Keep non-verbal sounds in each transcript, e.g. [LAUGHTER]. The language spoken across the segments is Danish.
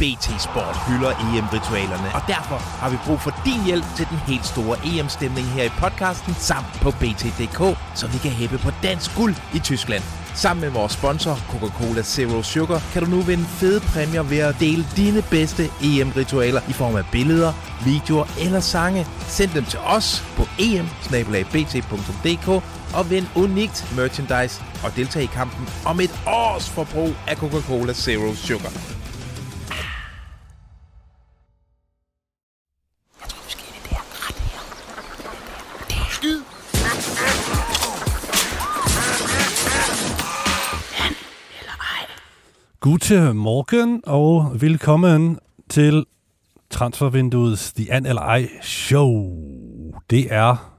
BT Sport hylder EM-ritualerne, og derfor har vi brug for din hjælp til den helt store EM-stemning her i podcasten samt på BT.dk, så vi kan hæppe på dansk guld i Tyskland. Sammen med vores sponsor, Coca-Cola Zero Sugar, kan du nu vinde fede præmier ved at dele dine bedste EM-ritualer i form af billeder, videoer eller sange. Send dem til os på em og vind unikt merchandise og deltag i kampen om et års forbrug af Coca-Cola Zero Sugar. Gute Morgen og velkommen til transfervinduets The An eller Ej show. Det er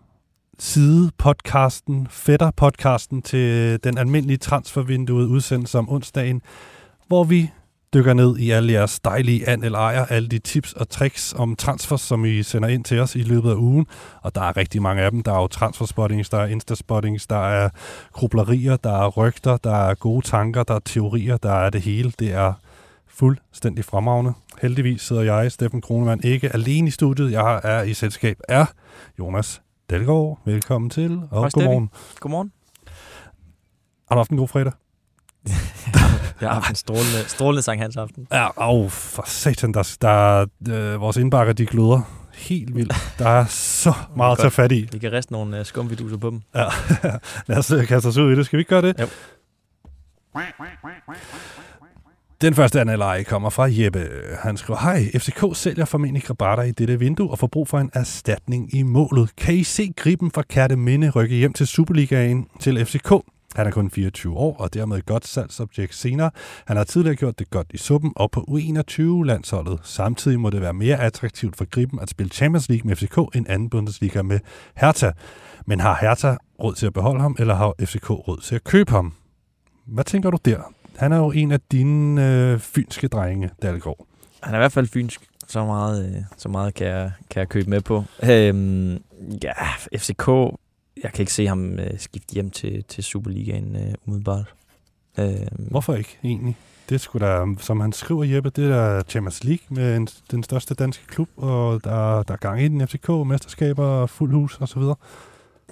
sidepodcasten, fætterpodcasten til den almindelige transfervinduet udsendelse om onsdagen, hvor vi dykker ned i alle jeres dejlige an eller ejer, alle de tips og tricks om transfer, som I sender ind til os i løbet af ugen. Og der er rigtig mange af dem. Der er jo transferspottings, der er instaspottings, der er grublerier, der er rygter, der er gode tanker, der er teorier, der er det hele. Det er fuldstændig fremragende. Heldigvis sidder jeg, Steffen Kronemann, ikke alene i studiet. Jeg er i selskab af Jonas Dalgaard. Velkommen til, og Hej, godmorgen. Godmorgen. Har du haft en god fredag? [LAUGHS] Jeg har haft en strålende, strålende Sankt Hans aften. Ja, au, for satan, der, der øh, vores indbakker, de gløder helt vildt. Der er så meget at tage fat i. Vi kan riste nogle uh, skumviduser på dem. Ja, [LAUGHS] lad os øh, kaste os ud i det. Skal vi ikke gøre det? Jo. Den første analyse kommer fra Jeppe. Han skriver, Hej, FCK sælger formentlig Grabater i dette vindue og får brug for en erstatning i målet. Kan I se griben fra Kærte Minde rykke hjem til Superligaen til FCK? Han er kun 24 år og dermed et godt salgsobjekt senere. Han har tidligere gjort det godt i suppen og på U21-landsholdet. Samtidig må det være mere attraktivt for Griben at spille Champions League med FCK end anden Bundesliga med Hertha. Men har Hertha råd til at beholde ham, eller har FCK råd til at købe ham? Hvad tænker du der? Han er jo en af dine øh, fynske drenge, Dalgaard. Han er i hvert fald fynsk. Så meget, øh, så meget kan, jeg, kan jeg købe med på. Øhm, ja, FCK, jeg kan ikke se ham øh, skifte hjem til, til Superligaen øh, umiddelbart. Øh, Hvorfor ikke egentlig? Det skulle da, som han skriver, Jeppe, det er Champions League med en, den største danske klub, og der, der er gang i den FCK, mesterskaber, fuld hus osv.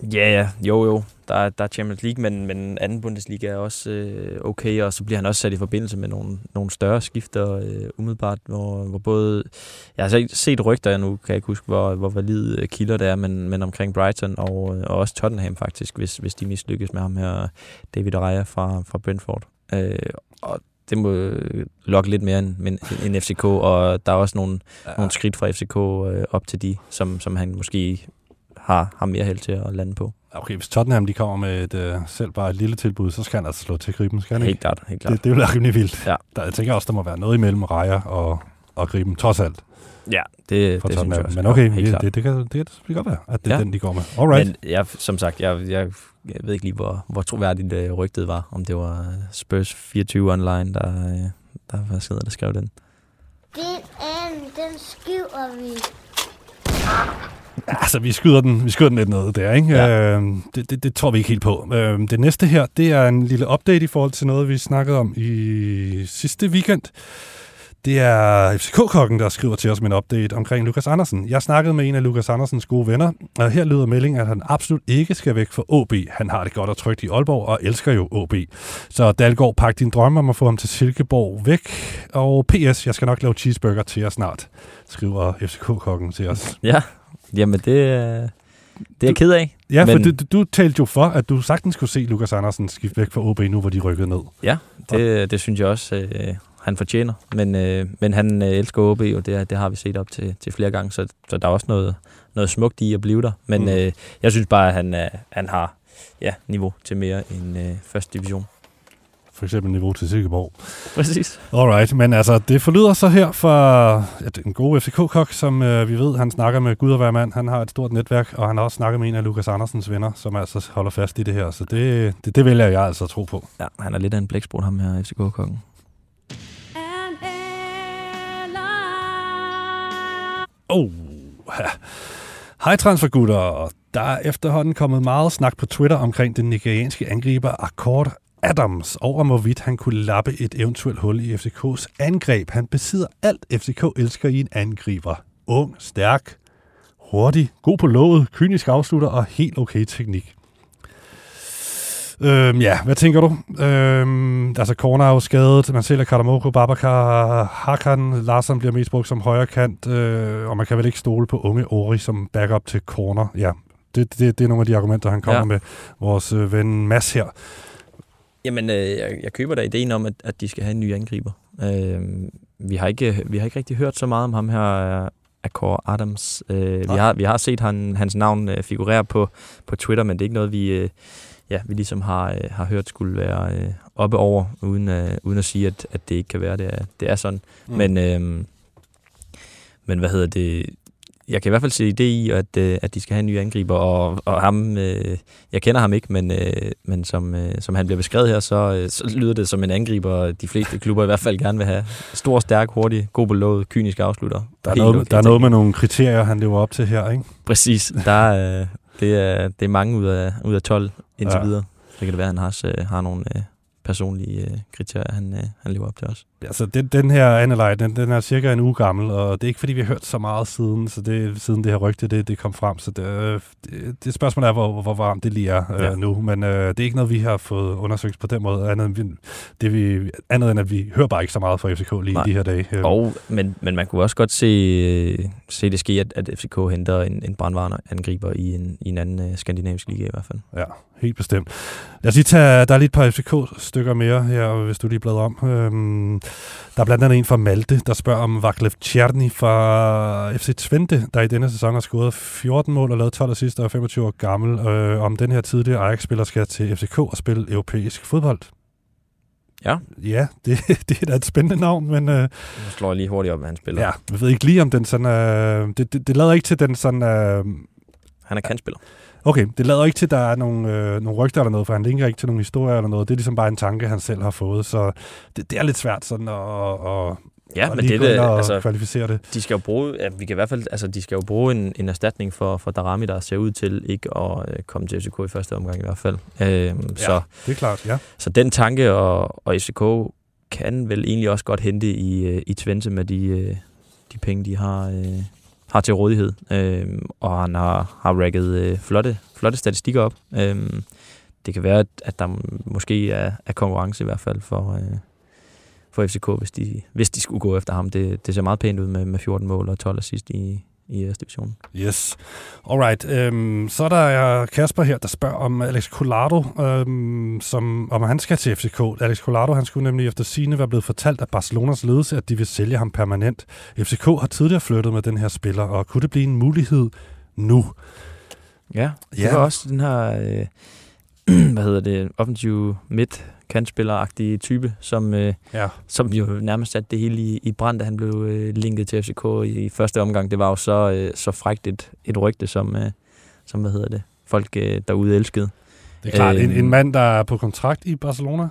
Ja, ja, jo, jo. Der er, der er Champions League, men, men anden Bundesliga er også øh, okay, og så bliver han også sat i forbindelse med nogle, nogle større skifter øh, umiddelbart, hvor, hvor både... Jeg har set, set rygter, nu kan jeg ikke huske, hvor, hvor valide kilder det er, men, men omkring Brighton og, og også Tottenham faktisk, hvis, hvis de mislykkes med ham her, David Raya fra, fra Brentford. Øh, og det må lokke lidt mere end, end FCK, og der er også nogle, ja. nogle skridt fra FCK øh, op til de, som, som han måske har, har mere held til at lande på. Okay, hvis Tottenham de kommer med et, øh, selv bare et lille tilbud, så skal han altså slå til griben, skal han Helt ikke? klart, helt klart. Det, det vil være rimelig vildt. Ja. Der, jeg tænker også, der må være noget imellem Raja og, og griben, trods alt. Ja, det, det synes jeg også. Men okay, helt det, det, det, kan, det kan selvfølgelig godt være, at det er Ja. den, de går med. Alright. Men jeg, som sagt, jeg, jeg, jeg ved ikke lige, hvor, hvor troværdigt øh, rygtet var. Om det var Spurs 24 online, der, øh, der var sidder, der skrev den. Den anden, den skriver vi. Altså, vi skyder den, vi skyder den lidt ned der, ikke? Ja. Øh, det, det, det tror vi ikke helt på. Øh, det næste her, det er en lille update i forhold til noget, vi snakkede om i sidste weekend. Det er FCK-kokken, der skriver til os med en update omkring Lukas Andersen. Jeg snakkede med en af Lukas Andersens gode venner, og her lyder meldingen, at han absolut ikke skal væk fra OB. Han har det godt og trygt i Aalborg og elsker jo OB. Så Dalgaard, pak din drømme om at få ham til Silkeborg væk. Og PS, jeg skal nok lave cheeseburger til jer snart, skriver FCK-kokken til os. Ja, jamen det, øh, det er jeg ked af. Ja, for Men- du, du, du talte jo for, at du sagtens kunne se Lukas Andersen skifte væk fra OB nu, hvor de rykkede ned. Ja, det, det synes jeg også, øh, han fortjener. Men, øh, men han øh, elsker OB, og det, det har vi set op til, til flere gange, så, så der er også noget, noget smukt i at blive der. Men mm. øh, jeg synes bare, at han, øh, han har ja, niveau til mere end øh, første division. For eksempel niveau til Silkeborg. Præcis. Alright, men altså, det forlyder så her fra ja, den gode FCK-kok, som øh, vi ved, han snakker med Gud og hver mand. Han har et stort netværk, og han har også snakket med en af Lukas Andersens venner, som altså holder fast i det her. Så det, det, det vælger jeg altså at tro på. Ja, han er lidt af en blæksprut, ham her, FCK-kongen. Oh, ja. Hej transfergutter. Der er efterhånden kommet meget snak på Twitter omkring den nigerianske angriber Akkord Adams over, hvorvidt han kunne lappe et eventuelt hul i FCK's angreb. Han besidder alt, FCK elsker i en angriber. Ung, stærk, hurtig, god på låget, kynisk afslutter og helt okay teknik. Øhm, ja, hvad tænker du? Øhm, altså, Korner er jo skadet. Man sælger Karamoko, Babakar, Hakan. Larsen bliver mest brugt som højre kant. Øh, og man kan vel ikke stole på unge Ori som backup til Corner. Ja, det, det, det er nogle af de argumenter, han kommer ja. med. Vores øh, ven Mads her. Jamen, øh, jeg, jeg køber da ideen om, at, at de skal have en ny angriber. Øh, vi, har ikke, vi har ikke rigtig hørt så meget om ham her, Akor Adams. Øh, vi, har, vi har set han, hans navn øh, figurere på, på Twitter, men det er ikke noget, vi, øh, ja, vi ligesom har, øh, har hørt skulle være øh, oppe over, uden, øh, uden at sige, at, at det ikke kan være, det er, det er sådan. Mm. Men, øh, men hvad hedder det? Jeg kan i hvert fald se idé i, at, øh, at de skal have en ny angriber, og, og ham, øh, jeg kender ham ikke, men, øh, men som, øh, som han bliver beskrevet her, så, øh, så lyder det som en angriber, de fleste klubber i hvert fald gerne vil have. Stor, stærk, hurtig, god på låget, kynisk afslutter. Der er, noget, okay, der er noget med nogle kriterier, han lever op til her, ikke? Præcis. Der er, det, er, det er mange ud af, ud af 12 indtil ja. videre. Så kan det være, at han har, øh, har nogle øh, personlige øh, kriterier, han, øh, han lever op til også. Altså, den, den her Annelej, den, den er cirka en uge gammel, og det er ikke, fordi vi har hørt så meget siden, så det, siden det her rygte, det, det kom frem. Så det, øh, det, det spørgsmål er, hvor, hvor varmt det lige er øh, ja. nu. Men øh, det er ikke noget, vi har fået undersøgt på den måde, andet end, vi, det vi, andet end at vi hører bare ikke så meget fra FCK lige Nej. i de her dage. Øh. Og, men, men man kunne også godt se, se det ske, at, at FCK henter en, en brandvarende angriber i en, i en anden uh, skandinavisk liga i hvert fald. Ja, helt bestemt. Lad os lige tage, der er lige et par FCK-stykker mere her, hvis du lige bladrer om. Øhm, der er blandt andet en fra Malte, der spørger om Vaclav Tjerni fra FC Twente, der i denne sæson har scoret 14 mål og lavet 12 assist og er 25 år gammel. Øh, om den her tidligere Ajax-spiller skal til FCK og spille europæisk fodbold. Ja. Ja, det, [LAUGHS] det er da et spændende navn, men... Øh, nu slår jeg lige hurtigt op, hvad han spiller. Ja, jeg ved ikke lige, om den sådan... Øh, det, det, det lader ikke til den sådan... Øh, han er kantspiller. Okay, det lader ikke til, at der er nogle, øh, nogle rygter eller noget, for han linker ikke til nogle historier eller noget. Det er ligesom bare en tanke, han selv har fået, så det, det er lidt svært sådan at, at, Ja, men det det, altså, kvalificere det. De skal jo bruge, ja, vi kan i hvert fald, altså, de skal jo bruge en, en erstatning for, for Darami, der ser ud til ikke at øh, komme til FCK i første omgang i hvert fald. Øhm, ja, så, det er klart, ja. Så den tanke, og, og FCK kan vel egentlig også godt hente i, øh, i Twente med de, øh, de penge, de har, øh, har til rådighed. Øh, og han har, har rækket øh, flotte, flotte statistikker op. Øh, det kan være, at, at der måske er, er konkurrence i hvert fald for, øh, for FCK, hvis de, hvis de skulle gå efter ham. Det, det ser meget pænt ud med, med 14 mål og 12 assist i, i jeres division. Yes. Alright. Øhm, så er der Kasper her, der spørger om Alex Collado, øhm, som, om han skal til FCK. Alex Collado, han skulle nemlig efter sine være blevet fortalt af Barcelonas ledelse, at de vil sælge ham permanent. FCK har tidligere flyttet med den her spiller, og kunne det blive en mulighed nu? Ja, det ja. var også den her, øh, [CLEARS THROAT] hvad hedder det, offensive midt kantspiller type, som, øh, ja. som jo nærmest satte det hele i, i brand, da han blev øh, linket til FCK i, i første omgang. Det var jo så, øh, så frægt et, et rygte, som, øh, som hvad hedder det, folk øh, derude elskede. Det er klart, øh, en, en mand, der er på kontrakt i Barcelona,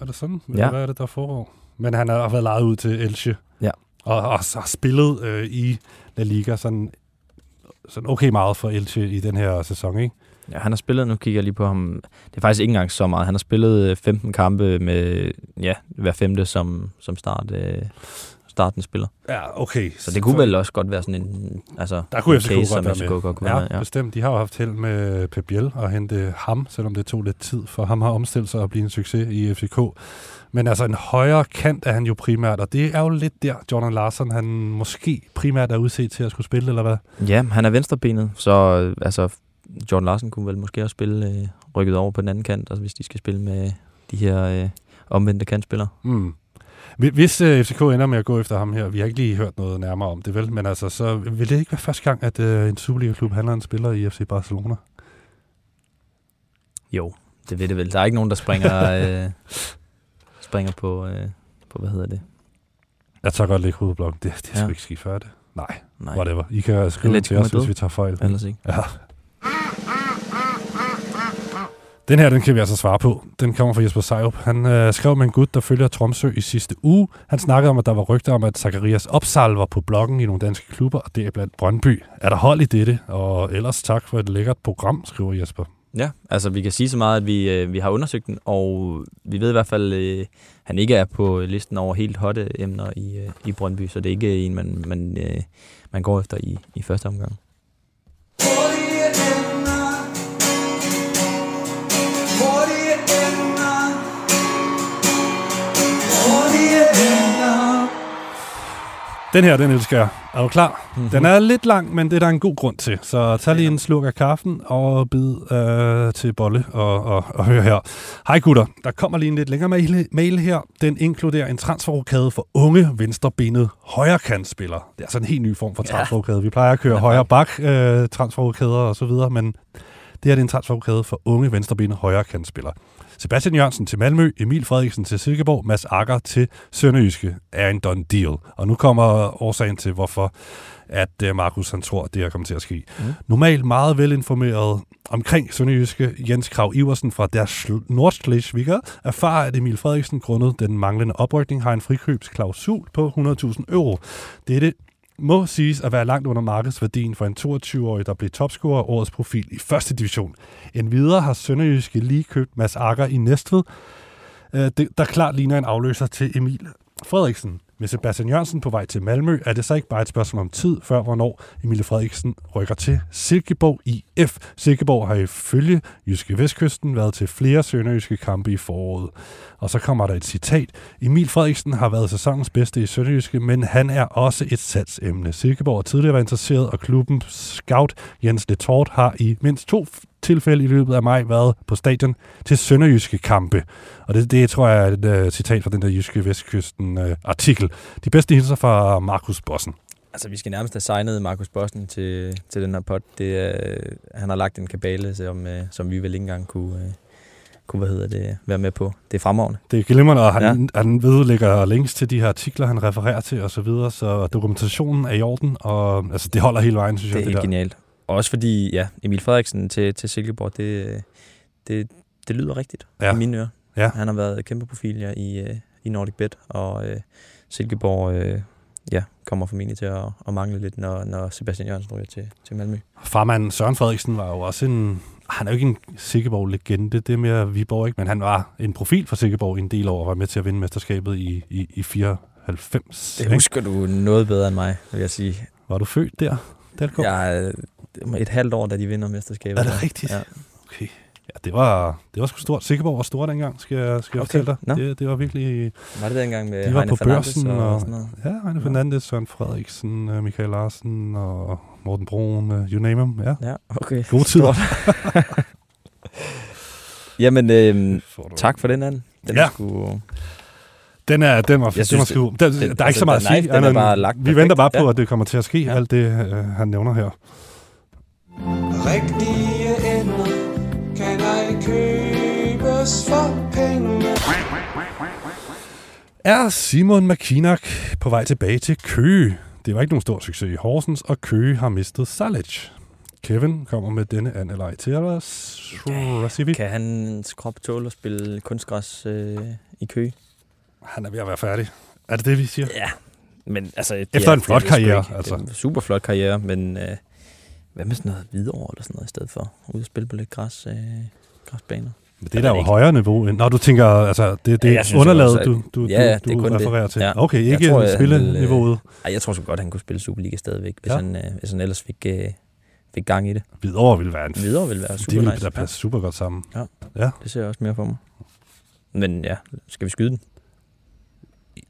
er det sådan? Ja. Hvad er det, der foregår? Men han har været lejet ud til Elche. Ja. Og, og har spillet øh, i La Liga sådan, sådan okay meget for Elche i den her sæson, ikke? Ja, han har spillet, nu kigger jeg lige på ham, det er faktisk ikke engang så meget. Han har spillet 15 øh, kampe med ja, hver femte som, som start, øh, starten spiller. Ja, okay. Så det kunne så, vel også godt være sådan en, altså, der kunne en FCK case, godt FCK godt kunne ja, være, ja, bestemt. De har jo haft held med Pep Biel og hente ham, selvom det tog lidt tid, for ham har omstillet sig og blive en succes i FCK. Men altså en højere kant er han jo primært, og det er jo lidt der, Jordan Larsen, han måske primært er udset til at skulle spille, eller hvad? Ja, han er venstrebenet, så altså Jordan Larsen kunne vel måske også spille øh, rykket over på den anden kant, altså hvis de skal spille med de her øh, omvendte kantspillere. Mm. Hvis øh, FCK ender med at gå efter ham her, vi har ikke lige hørt noget nærmere om det, vel? Men altså, så vil det ikke være første gang, at øh, en Superliga-klub handler en spiller i FC Barcelona? Jo, det ved det vel. Der er ikke nogen, der springer, [LAUGHS] øh, springer på, øh, på, hvad hedder det? Jeg tager godt lidt hovedblokken. Det, det skal ja. ikke ske før det. Nej, Nej, whatever. I kan skrive til os, hvis vi tager fejl. Ellers ikke. Ja. Den her, den kan vi altså svare på. Den kommer fra Jesper Sejrup. Han øh, skrev med en gut, der følger Tromsø i sidste uge. Han snakkede om, at der var rygter om, at Zacharias Opsal var på bloggen i nogle danske klubber, og det er blandt Brøndby. Er der hold i dette? Og ellers tak for et lækkert program, skriver Jesper. Ja, altså vi kan sige så meget, at vi, øh, vi har undersøgt den, og vi ved i hvert fald, at øh, han ikke er på listen over helt hotte emner i, øh, i Brøndby, så det er ikke en, man, man, øh, man går efter i, i første omgang. Den her, den elsker jeg. Er du klar? Mm-hmm. Den er lidt lang, men det er der en god grund til. Så tag lige en slurk af kaffen og bid øh, til bolle og, og, og hør her. Hej gutter, der kommer lige en lidt længere mail, mail her. Den inkluderer en transferrokade for unge venstrebenet højrekantspillere. Det er altså en helt ny form for transferrokade. Vi plejer at køre højre bak øh, transferrokader og så videre, men det her det er en transferrokade for unge venstrebenet højrekantspillere. Sebastian Jørgensen til Malmø, Emil Frederiksen til Silkeborg, Mads Akker til Sønderjyske er en done deal. Og nu kommer årsagen til, hvorfor at uh, Markus han tror, det er kommet til at ske. Mm. Normalt meget velinformeret omkring Sønderjyske Jens Krav Iversen fra deres Nordschleswiger erfarer, at Emil Frederiksen grundet den manglende oprykning har en frikøbsklausul på 100.000 euro. Dette må siges at være langt under markedsværdien for en 22-årig, der blev topscorer årets profil i første division. En videre har Sønderjyske lige købt Mads Akker i Næstved, øh, der klart ligner en afløser til Emil Frederiksen. Med Sebastian Jørgensen på vej til Malmø, er det så ikke bare et spørgsmål om tid, før hvornår Emilie Frederiksen rykker til Silkeborg IF. Silkeborg har ifølge Jyske Vestkysten været til flere sønderjyske kampe i foråret. Og så kommer der et citat. Emil Frederiksen har været sæsonens bedste i Sønderjyske, men han er også et satsemne. Silkeborg har tidligere været interesseret, og klubben scout Jens Letort har i mindst to tilfælde i løbet af maj været på stadion til sønderjyske kampe. Og det, det tror jeg er et uh, citat fra den der Jyske Vestkysten-artikel. Uh, De bedste hilser fra Markus Bossen. Altså, vi skal nærmest have signet Markus Bossen til, til den her pot. Det, uh, han har lagt en kabale, som, uh, som vi vel ikke engang kunne, uh, kunne hvad hedder det, være med på. Det er fremragende. Det er glimrende, og han, ja. han vedlægger links til de her artikler, han refererer til osv., så, videre, så dokumentationen er i orden, og altså, det holder hele vejen, synes det jeg. Det er helt genialt. Også fordi, ja, Emil Frederiksen til, til Silkeborg, det, det, det lyder rigtigt ja. i mine ører. Ja. Han har været kæmpe profil ja, i, øh, i Nordic Bet, og øh, Silkeborg øh, ja, kommer formentlig til at, at mangle lidt, når, når Sebastian Jørgensen ryger til, til Malmø. Farmand Søren Frederiksen var jo også en... Han er jo ikke en Silkeborg-legende, det er mere Viborg, ikke? men han var en profil for Silkeborg en del år, og var med til at vinde mesterskabet i, i, i 94. Det husker ikke? du noget bedre end mig, vil jeg sige. Var du født der? Det jeg et halvt år, da de vinder mesterskabet. Er det rigtigt? Ja. Okay. Ja, det var, det var sgu stort. Sikkerborg var stor dengang, skal jeg, skal jeg okay. fortælle dig. No. Det, det var virkelig... Var det dengang med de var Heine på børsen og, og sådan noget? Ja, Heine Fernandes, Søren Frederiksen, øh, Michael Larsen og Morten Broen, uh, you name them. Ja, ja okay. Gode tider. [LAUGHS] Jamen, øh, tak for den, anden. Den ja. Skulle... Den er, den var, jeg den var sgu, den, der er ikke altså, så meget at sige. Den er bare lagt vi venter bare på, ja. at det kommer til at ske, ja. alt det, uh, han nævner her. Rigtige ender kan ej købes for penge. Er Simon McKinnock på vej tilbage til Køge? Det var ikke nogen stor succes i Horsens, og Køge har mistet Salic. Kevin kommer med denne anelej til os. Kan hans krop tåle at spille kunstgræs øh, i Køge? Han er ved at være færdig. Er det det, vi siger? Ja. Men, altså, Efter er, en flot karriere. Altså. En super flot karriere, men øh, hvad med sådan noget videre eller sådan noget i stedet for? Ude at spille på lidt græs, øh, græsbaner. Men det er der jo højere niveau. Når du tænker, altså, det, det er underlaget, du, du, ja, du, du refererer det. til. Ja. Okay, ikke jeg tror, spilleniveauet. Øh, jeg tror så godt, han kunne spille Superliga stadigvæk, hvis, ja. han, øh, hvis han ellers fik, øh, fik gang i det. Videre ville være en... Videre ville være super Det ville nice. der passe ja. super godt sammen. Ja. ja, det ser jeg også mere for mig. Men ja, skal vi skyde den?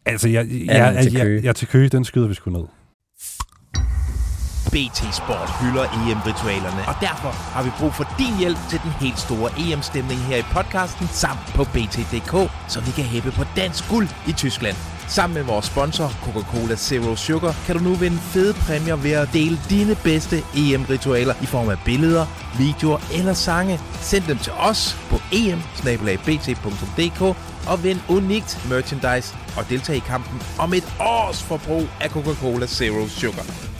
Altså, jeg, jeg, jeg, jeg, jeg, jeg til Køge, den skyder vi sgu ned. BT Sport hylder EM-ritualerne, og derfor har vi brug for din hjælp til den helt store EM-stemning her i podcasten samt på BT.dk, så vi kan hæppe på dansk guld i Tyskland. Sammen med vores sponsor, Coca-Cola Zero Sugar, kan du nu vinde fede præmier ved at dele dine bedste EM-ritualer i form af billeder, videoer eller sange. Send dem til os på em og vind unikt merchandise og deltag i kampen om et års forbrug af Coca-Cola Zero Sugar.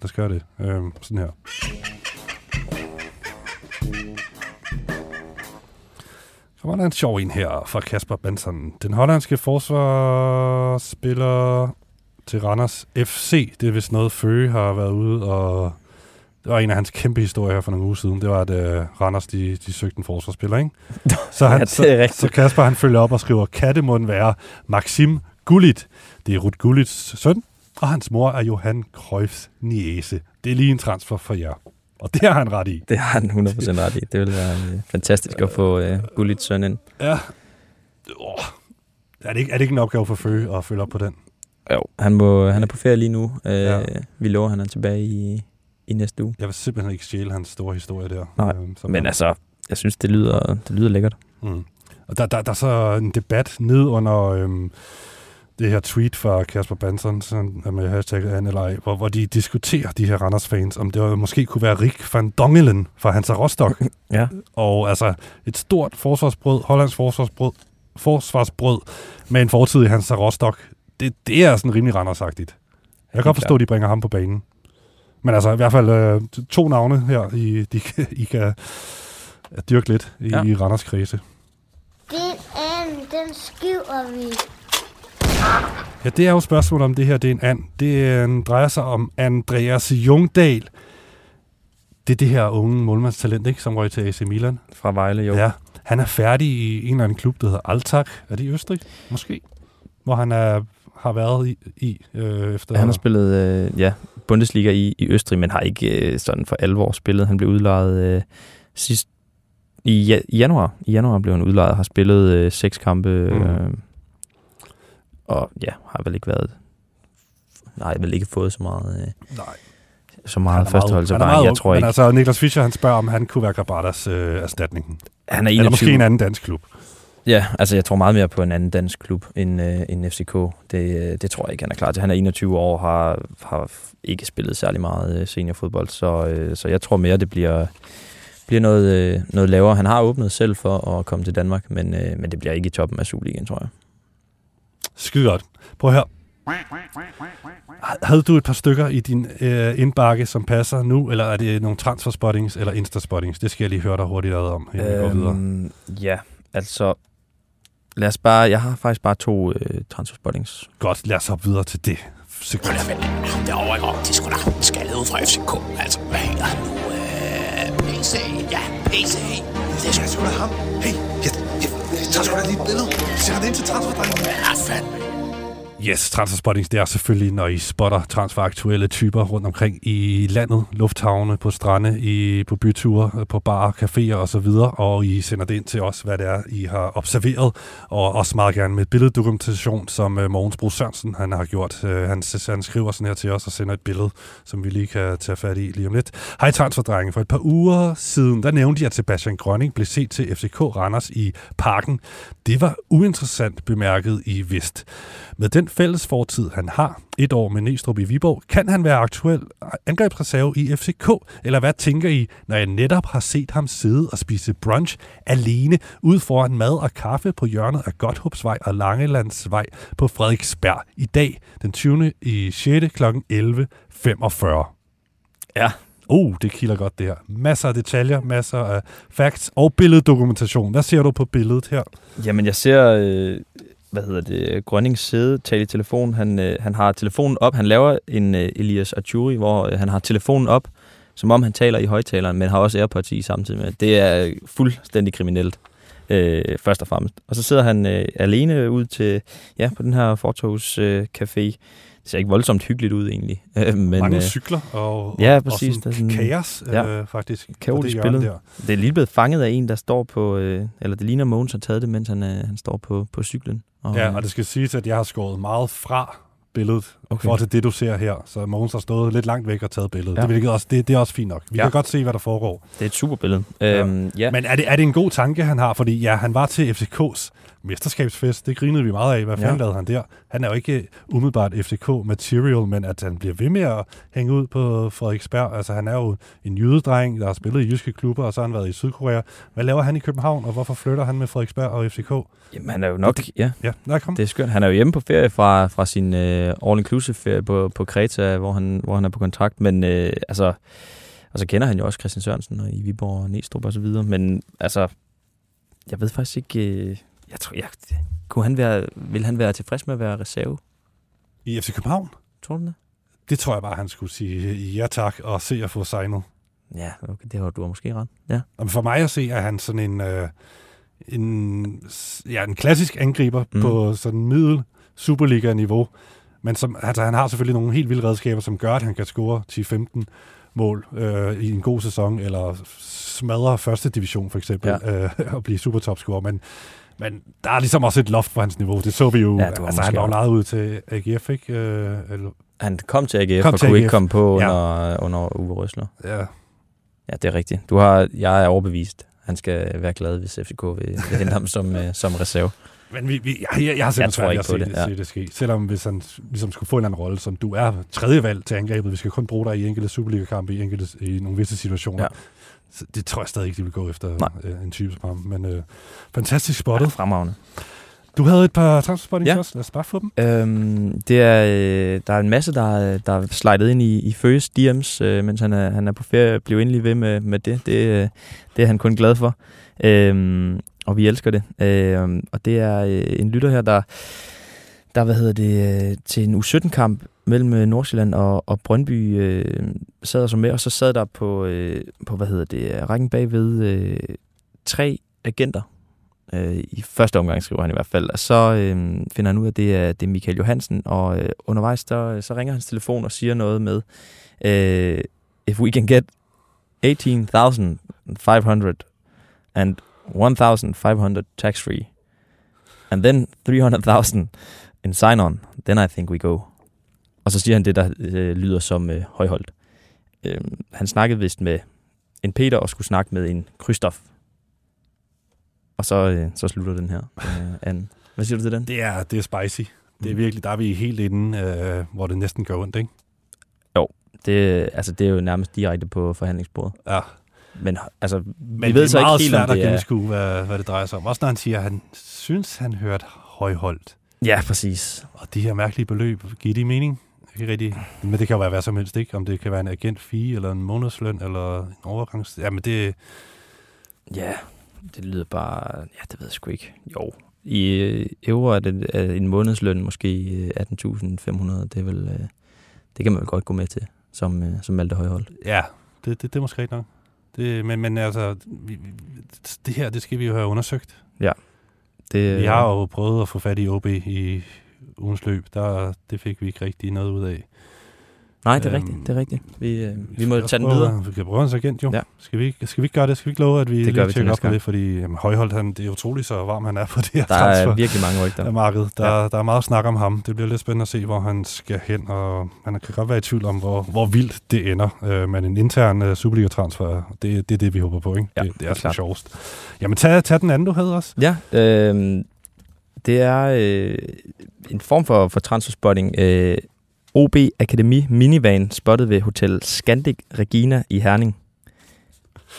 Lad os gøre det. Øhm, sådan her. Så var der en sjov en her fra Kasper Benson. Den hollandske forsvarsspiller til Randers FC, det er vist noget Føge har været ude og Det var en af hans kæmpe historier her for nogle uger siden. Det var, at uh, Randers de, de søgte en forsvarsspiller, ikke? [LAUGHS] Så, han, Ja, det er så, så Kasper han følger op og skriver, Katte må den være Maxim Gullit. Det er Ruth Gullits søn, og hans mor er Johan Cruyffs niese. Det er lige en transfer for jer. Og det har han ret i. Det har han 100% ret i. Det ville være øh, fantastisk at få øh, Gullit søn ind. Ja. Oh. Er, det ikke, er det ikke en opgave for Føge at følge op på den? Jo, han, må, han er på ferie lige nu. Øh, Ja. Vi lover, han er tilbage i, i næste uge. Jeg vil simpelthen ikke stjæle hans store historie der. Nej, Øhm, Men han- altså, jeg synes, det lyder, det lyder lækkert. Mm. Og der, der, der er så en debat ned under øhm, det her tweet fra Kasper Banson sådan, øh, med hashtagget Annelej, hvor, hvor de diskuterer, de her Randers-fans, om det måske kunne være Rik van Dongelen fra Hansa Rostock. [LAUGHS] Ja. og altså et stort forsvarsbrød, hollands forsvarsbrød, forsvarsbrød med en fortid i Hansa Rostock. Det, det er sådan rimelig Randers-agtigt. Jeg kan godt forstå, at de bringer ham på banen. Men altså i hvert fald øh, to navne her, I, de, I kan dyrke lidt i Ja. Randers krise. Den anden, den skriver vi. Ja, det er jo spørgsmålet om det her, det er en and. Det øh, drejer sig om Andreas Jungdal. Det er det her unge målmandstalent, ikke, som røg til AC Milan. Fra Vejle, jo. Ja, han er færdig i en eller anden klub, der hedder Altak. Er det i Østrig? Måske. Hvor han er, har været i, i øh, efter... Han har spillet øh, ja, Bundesliga i, i Østrig, men har ikke øh, sådan for alvor spillet. Han blev udlejet øh, sidst i, ja, i januar. I januar blev han udlejet og har spillet øh, seks kampe. Øh, Mhm. Og ja, har vel ikke været... Nej, vel ikke fået så meget, øh, Nej, så meget er meget- førsteholdserfaring. er Jeg tror men ikke. altså, Niklas Fischer, han spørger, om han kunne være Grabadas øh, erstatning. Han er Eller måske 21. en anden dansk klub. Ja, altså jeg tror meget mere på en anden dansk klub end, øh, end FCK. Det, øh, det tror jeg ikke, han er klar til. Han er 21 år og har, har ikke spillet særlig meget øh, seniorfodbold, så, øh, så jeg tror mere, det bliver, bliver noget, øh, noget lavere. Han har åbnet selv for at komme til Danmark, men, øh, men det bliver ikke i toppen af Superligaen, tror jeg. Skide godt. Prøv her. Havde du et par stykker i din øh, indbakke, som passer nu, eller er det nogle transferspottings eller instaspottings? Det skal jeg lige høre dig hurtigt ad om, inden vi går videre. Øhm, ja, altså lad os bare, jeg har faktisk bare to øh, transferspottings. Godt, lad os hoppe videre til det. Sekund. Derovre ikke om, det skulle da skaldet ud fra FCK. Altså, hvad hedder han nu? Øh, PC. Ja, PC. Det skal sgu da ham. Hey, jeg, jeg, tager sgu da lige et billede. Send det ind til transferdrengen. Ja, fandme. Yes, transferspotting, det er selvfølgelig, når I spotter transferaktuelle typer rundt omkring i landet, lufthavne, på strande, i, på byture, på barer, caféer osv., og I sender det ind til os, hvad det er, I har observeret, og også meget gerne med billeddokumentation, som uh, Mogens Bro Sørensen han har gjort. Uh, han, han skriver sådan her til os og sender et billede, som vi lige kan tage fat i lige om lidt. Hej transferdrenge, for et par uger siden, der nævnte jeg, at Sebastian Grønning blev set til FCK Randers i parken. Det var uinteressant bemærket i Vest. Med den fælles fortid, han har, et år med Næstrup i Viborg, kan han være aktuel angrebsreserve i FCK? Eller hvad tænker I, når jeg netop har set ham sidde og spise brunch alene ud foran mad og kaffe på hjørnet af Godthåbsvej og Langelandsvej på Frederiksberg i dag, den 20. i 6. kl. 11.45? Ja. Uh, det kilder godt det her. Masser af detaljer, masser af facts og billeddokumentation. Hvad ser du på billedet her? Jamen, jeg ser, øh, hvad hedder det, Grønning sidde, tale i telefon. Han, øh, han har telefonen op. Han laver en øh, Elias Arturi, hvor øh, han har telefonen op, som om han taler i højtaleren, men har også AirPods i samtidig med. Det er fuldstændig kriminelt, øh, først og fremmest. Og så sidder han øh, alene ud til, ja, på den her fortogscafé. øh, café. Det ser ikke voldsomt hyggeligt ud egentlig. [LAUGHS] Øh, men, Mange øh, cykler og, ja, præcis. og Der er sådan sådan- kaos, Ja. øh, faktisk. Kaotisk billede. Der. Det er lige blevet fanget af en, der står på, øh, eller det ligner Mogens har taget det, mens han, øh, han står på, på cyklen. Og, Ja, øh, og det skal siges, at jeg har skåret meget fra billedet, okay. For til det, du ser her. Så Mogens har stået lidt langt væk og taget billedet. Ja. Det, hvilket også, det, det er også fint nok. Vi Ja. kan godt se, hvad der foregår. Det er et super billede. Ja. Øhm, ja. Men er det, er det en god tanke, han har? Fordi ja, han var til FCK's mesterskabsfest. Det grinede vi meget af. Hvad fanden Ja. lavede han der? Han er jo ikke umiddelbart FCK-material, men at han bliver ved med at hænge ud på Frederiksberg. Altså, han er jo en jydedreng, der har spillet i jyske klubber, og så har han været i Sydkorea. Hvad laver han i København, og hvorfor flytter han med Frederiksberg og FCK? Jamen, han er jo nok, ja, Ja, nej, kom. det er skønt. Han er jo hjemme på ferie fra, fra sin øh, all-inclusive ferie på, på Kreta, hvor han, hvor han er på kontrakt. Men øh, altså, og så kender han jo også Christian Sørensen og i Viborg og Næstrup og så videre. Men altså, jeg ved faktisk ikke, øh, jeg tror, jeg, kunne han være, vil han være tilfreds med at være reserve? I FC København? Tror du det? Det tror jeg bare, han skulle sige ja tak, og se at få signet. Ja, okay, det har du måske ret. Ja. Og for mig at se, er han sådan en, øh, en, ja, en klassisk angriber mm. på sådan middel Superliga-niveau. Men som, altså, han har selvfølgelig nogle helt vilde redskaber, som gør, at han kan score 10-15 mål øh, i en god sæson, eller smadre første division for eksempel, ja. øh, [LAUGHS] og blive supertopscorer. Men, men der er ligesom også et loft på hans niveau. Det så vi jo. Ja, du har altså, han var jo lejet ud til AGF, ikke? Øh, eller, Han kom til AGF Kom og til kunne ikke AGF. komme på Ja. under, under Uwe Røsler. ja. Ja, det er rigtigt. Du har, jeg er overbevist. Han skal være glad, hvis FCK vil, vil hente ham [LAUGHS] som, øh, som reserve. Men vi, vi, jeg, jeg, jeg har Jeg simpelthen tror svært ved ikke at se det, det, ja. se det ske. Selvom hvis han ligesom skulle få en eller anden rolle, som du er tredje valg til angrebet, vi skal kun bruge dig i enkelte Superliga-kampe i, enkelte, i nogle visse situationer. Ja. Det tror jeg stadig ikke, de vil gå efter Nej. øh, en type som ham. Men øh, fantastisk Ja, spottet. fremragende. Du havde et par transferspottings Ja. også. Lad os bare få dem. Øhm, det er, øh, der er en masse, der, er- der er slidet ind i, i Føs DM's, øh, mens han er, han er på ferie. Bliv endelig ved med, med det. Det, øh, det er han kun glad for. Øhm, og vi elsker det. Øhm, og det er øh, en lytter her, der, der hvad hedder det, øh, til en U17-kamp mellem øh, Nordsjælland og, og Brøndby øh, sad og så med, og så sad der på, øh, på hvad hedder det, øh, rækken bagved øh, tre agenter, øh, i første omgang, skriver han i hvert fald. Og så øh, finder han ud af, at det er, det er Michael Johansen, og øh, undervejs der, så ringer hans telefon og siger noget med, øh, if we can get 18,500 and 1,500 tax-free, and then 300,000 in sign-on, then I think we go. Og så siger han det, der øh, lyder som øh, højholdt. Øh, han snakkede vist med en Peter og skulle snakke med en Christoph. Og så, øh, så slutter den her. Øh, Anne. Hvad siger du til den? Det er, det er spicy. Det er Mm. virkelig, der er vi helt inde, øh, hvor det næsten gør ondt, ikke? Det, altså, det er jo nærmest direkte på forhandlingsbordet. Ja. Men altså, Men vi ved så meget ikke helt, om svært at det er... gennemskue, hvad, hvad det drejer sig om. Også når han siger, at han synes, han hørte højholdt. Ja, præcis. Og de her mærkelige beløb, giver de mening? Ikke rigtig. Men det kan jo være hvad som helst, ikke? Om det kan være en agent fee, eller en månedsløn, eller en overgangs... Jamen det... Ja, det lyder bare... Ja, det ved jeg sgu ikke. Jo. I øh, euro er det er en månedsløn måske øh, 18.500. Det er vel... Øh, det kan man vel godt gå med til, som, øh, som Malte Højholdt. Ja, det, det, det er måske rigtigt nok. Det, men, men altså, vi, det her, det skal vi jo have undersøgt. Det, Vi har jo prøvet at få fat i OB i ugens løb. Der, det fik vi ikke rigtig noget ud af. Nej, det er Øhm, rigtigt. Det er rigtigt. Vi, øh, vi må tage den videre. Vi kan prøve hans agent, jo. Ja. Skal, vi, ikke- skal vi ikke gøre det? Skal vi ikke love, at vi Det lige tjekker op på det? Fordi jamen, Højholdt, han, det er utroligt så varm han er på det her Der er transfer. virkelig mange rygter. af markedet. Der, Ja. der er meget snak om ham. Det bliver lidt spændende at se, hvor han skal hen, og man kan godt være i tvivl om, hvor, hvor vildt det ender. Øh, men en intern uh, Superliga-transfer, det, det er det, vi håber på. Ikke? Ja, det, det det er er så sjovest. Jamen, tag, tag den anden, du havde også. Ja, øh, det er øh, en form for, for transferspotting. Øh, OB Akademi Minivan spottet ved Hotel Scandic Regina i Herning.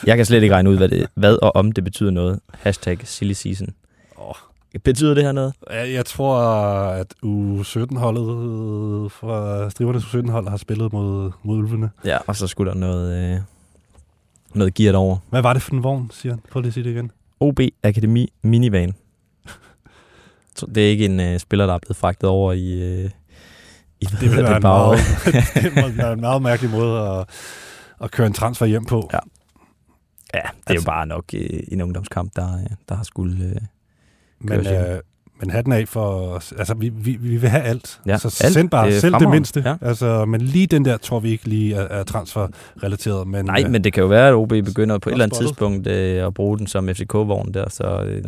Jeg kan slet ikke regne ud, hvad, det, hvad og om det betyder noget. Hashtag silly season. Oh. Betyder det her noget? Jeg, jeg tror, at U17-holdet fra Strivernes U17-hold har spillet mod, mod Ulvene. Ja, og så skulle der noget, øh, noget gearet over. Hvad var det for en vogn, siger han? Prøv lige at sige det igen. OB Akademi Minivan. Det er ikke en øh, spiller, der er blevet fragtet over i... Øh, i Det vil være [LAUGHS] en meget, [LAUGHS] [LAUGHS] det være en meget mærkelig måde at, at køre en transfer hjem på. Ja. Ja, det er Altså- jo bare nok øh, en ungdomskamp, der, øh, der har skulle... Øh, Men, øh, men hatten af for... Altså, vi, vi, vi vil have alt. Ja, så alt. send bare er selv det mindste. Ja. Altså, men lige den der tror vi ikke lige er, er transferrelateret. Men, nej, øh, men det kan jo være, at OB begynder på et eller andet spottet. tidspunkt øh, at bruge den som FCK-vogn der, så, øh,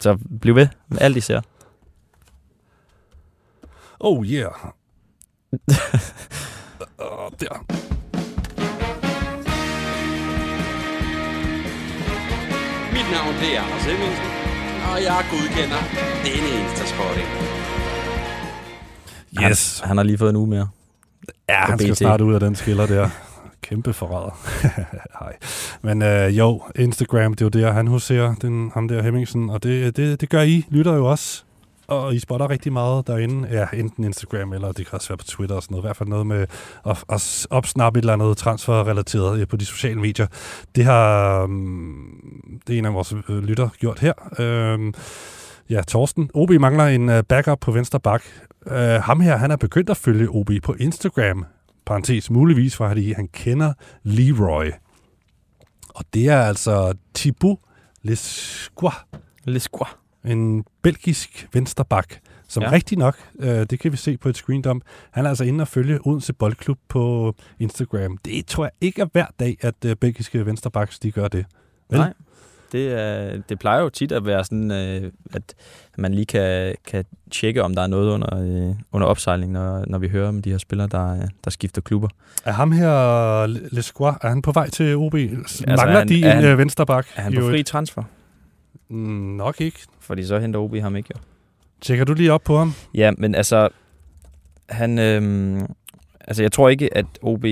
så bliv ved med alt især. Oh yeah. [LAUGHS] uh, der. Mit navn det er Anders Hemmingsen, og jeg godkender denne Instaspotting. Yes. Han, han har lige fået en uge mere. Ja, han skal BT. snart ud af den skiller der. Kæmpe forræder. [LAUGHS] Hej. Men øh, jo, Instagram, det er jo der, han huserer, den, ham der Hemmingsen, og det, det, det gør I, lytter jo også. Og I spotter rigtig meget derinde. Ja, enten Instagram, eller det kan også være på Twitter og sådan noget. I hvert fald noget med at, at opsnappe et eller andet transferrelateret øh, på de sociale medier. Det har um, det er en af vores øh, lytter gjort her. Um, ja, Torsten. OB mangler en øh, backup på venstre bak. Uh, ham her, han er begyndt at følge OB på Instagram. Parenthes muligvis, fordi han kender Leroy. Og det er altså Thibaut Lescois, Lesquois en belgisk vensterbak, som ja. Rigtig nok, øh, det kan vi se på et screendump, han er altså inde og følge Odense Boldklub på Instagram. Det tror jeg ikke er hver dag, at øh, belgiske vensterbaks, de gør det. Vel? Nej. Det, er, det plejer jo tit at være sådan, øh, at man lige kan, kan tjekke, om der er noget under, øh, under opsejling, når, når vi hører om de her spillere, der, der skifter klubber. Er ham her, Lescois, er han på vej til OB? Altså, Mangler er han- de en han- øh, vensterbak? Er han på fri transfer? Mm, Nok ikke. Fordi så henter OB ham ikke jo. Tjekker du lige op på ham? Ja, men altså, han, øhm, altså jeg tror ikke, at OB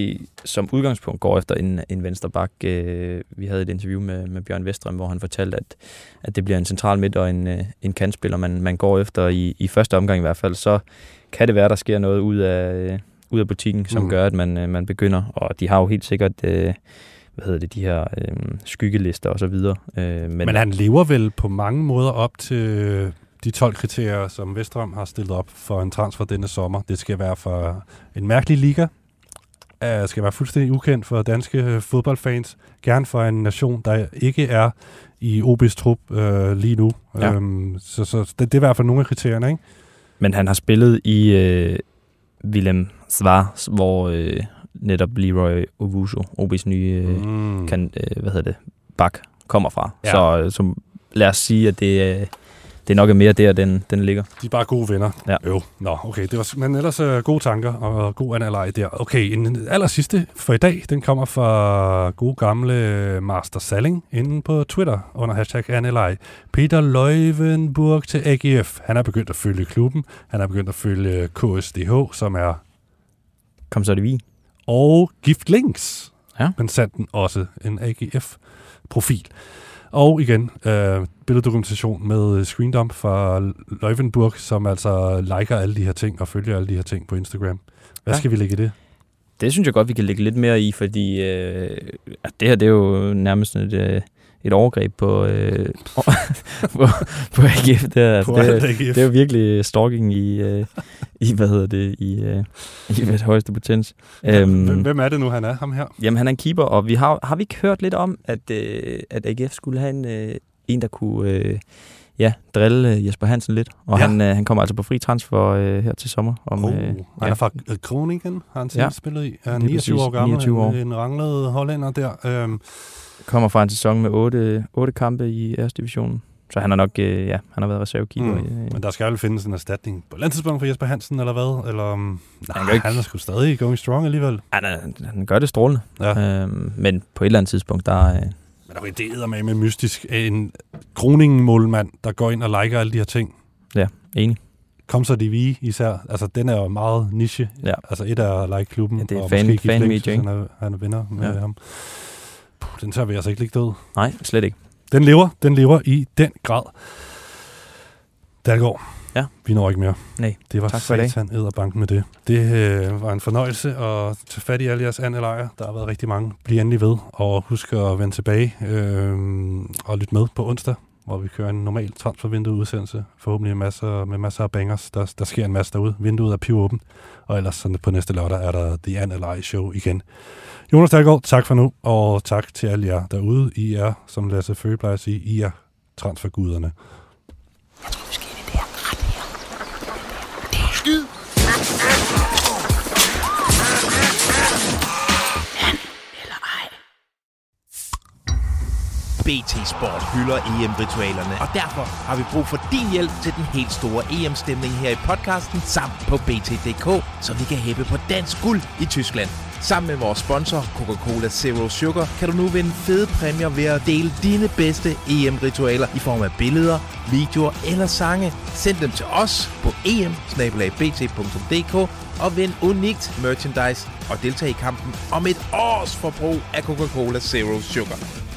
som udgangspunkt går efter en, en venstre bak. Øh, vi havde et interview med, med Bjørn Vestrøm, hvor han fortalte, at, at det bliver en central midt og en, øh, en kantspiller, man, man går efter i, i første omgang i hvert fald. Så kan det være, der sker noget ud af, øh, ud af butikken, som mm. gør, at man, øh, man begynder. Og de har jo helt sikkert... Øh, hvad hedder det, de her øh, skyggelister og så videre. Øh, men, Men han lever vel på mange måder op til de 12 kriterier, som Vestrøm har stillet op for en transfer denne sommer. Det skal være for en mærkelig liga. Det skal være fuldstændig ukendt for danske fodboldfans. Gerne for en nation, der ikke er i OB's trup øh, lige nu. Ja. Øhm, så så det, det er i hvert fald nogle af kriterierne, ikke? Men han har spillet i øh, Willem Svars, hvor øh, netop Leroy Owusu, OB's nye øh, Mm. kan, øh, hvad hedder det, bak, kommer fra. Ja. Så, øh, så lad os sige, at det, øh, det nok er mere der, den, den ligger. De er bare gode venner. Ja. Jo, nå, okay. Det var, men ellers uh, gode tanker og god analyse der. Okay, en aller sidste for i dag, den kommer fra gode gamle Master Salling inde på Twitter under hashtag Analy. Peter Løjvenburg til AGF. Han er begyndt at følge klubben. Han er begyndt at følge KSDH, som er Kom så det vi. Og Gift Links. Ja. Men sandt den også en AGF-profil. Og igen, øh, billeddokumentation med screendump fra Løjvenburg, som altså liker alle de her ting og følger alle de her ting på Instagram. Hvad Ja. skal vi lægge i det? Det synes jeg godt, vi kan lægge lidt mere i, fordi øh, at det her det er jo nærmest et, øh, et overgreb på, øh, [LAUGHS] på, på AGF. Det er, altså, På det, AGF. det er jo virkelig stalking i, øh, i hvad hedder det, i, øh, i hvad højeste potens. Hvem, Øhm, hvem er det nu, han er, ham her? Jamen, han er en keeper, og vi har, har vi ikke hørt lidt om, at, øh, at AGF skulle have en, øh, en der kunne øh, ja, drille øh, Jesper Hansen lidt. Og Ja. ja. han, øh, han kommer altså på fri transfer øh, her til sommer. Om, Oh, øh, han ja. er fra øh, Groningen, har han ja. Ja. spillet i. Er Lige 29 præcis, år gammel, 29 år. En, en ranglet hollænder der. Øhm, kommer fra en sæson med otte, otte kampe i æres divisionen. Så han har nok, øh, ja, han har været reservekeeper. Mm, Mm. men der skal vel findes en erstatning på et tidspunkt for Jesper Hansen, eller hvad? Eller, um, nej, jo ikke- han er sgu stadig going strong alligevel. Han, han, han gør det strålende. Ja. Øhm, men på et eller andet tidspunkt, der... Øh, Men det er med med mystisk. En Groningen-målmand, der går ind og liker alle de her ting. enig. Kom så de vi især. Altså, den er jo meget niche. Ja. Altså, et er like klubben. Ja, det er og fan- fan medie, hvis Han er, han er venner med Ja. ham. Puh, den tør vi altså ikke ligge død. Nej, slet ikke. Den lever. Den lever i den grad. Dalgaard. Ja. Vi når ikke mere. Nej, Det var tak for satan banken med det. Det øh, var en fornøjelse at tage fat i alle jeres anelejre. Der har været rigtig mange. Bliv endelig ved, og husk at vende tilbage øh, og lytte med på onsdag, hvor vi kører en normal transfervindue udsendelse. Forhåbentlig masser, med masser af bangers. Der, der sker en masse derude. Vinduet er pivåben. Og ellers sådan på næste lørdag er der The Analyze Show igen. Jonas Dahlgaard, tak for nu, og tak til alle jer derude. I er, som Lasse Føge plejer at sige, I er transferguderne. BT Sport hylder EM-ritualerne, og derfor har vi brug for din hjælp til den helt store EM-stemning her i podcasten samt på BT.dk, så vi kan hæppe på dansk guld i Tyskland. Sammen med vores sponsor Coca-Cola Zero Sugar kan du nu vinde fede præmier ved at dele dine bedste EM-ritualer i form af billeder, videoer eller sange. Send dem til os på em og vind unikt merchandise og deltag i kampen om et års forbrug af Coca-Cola Zero Sugar.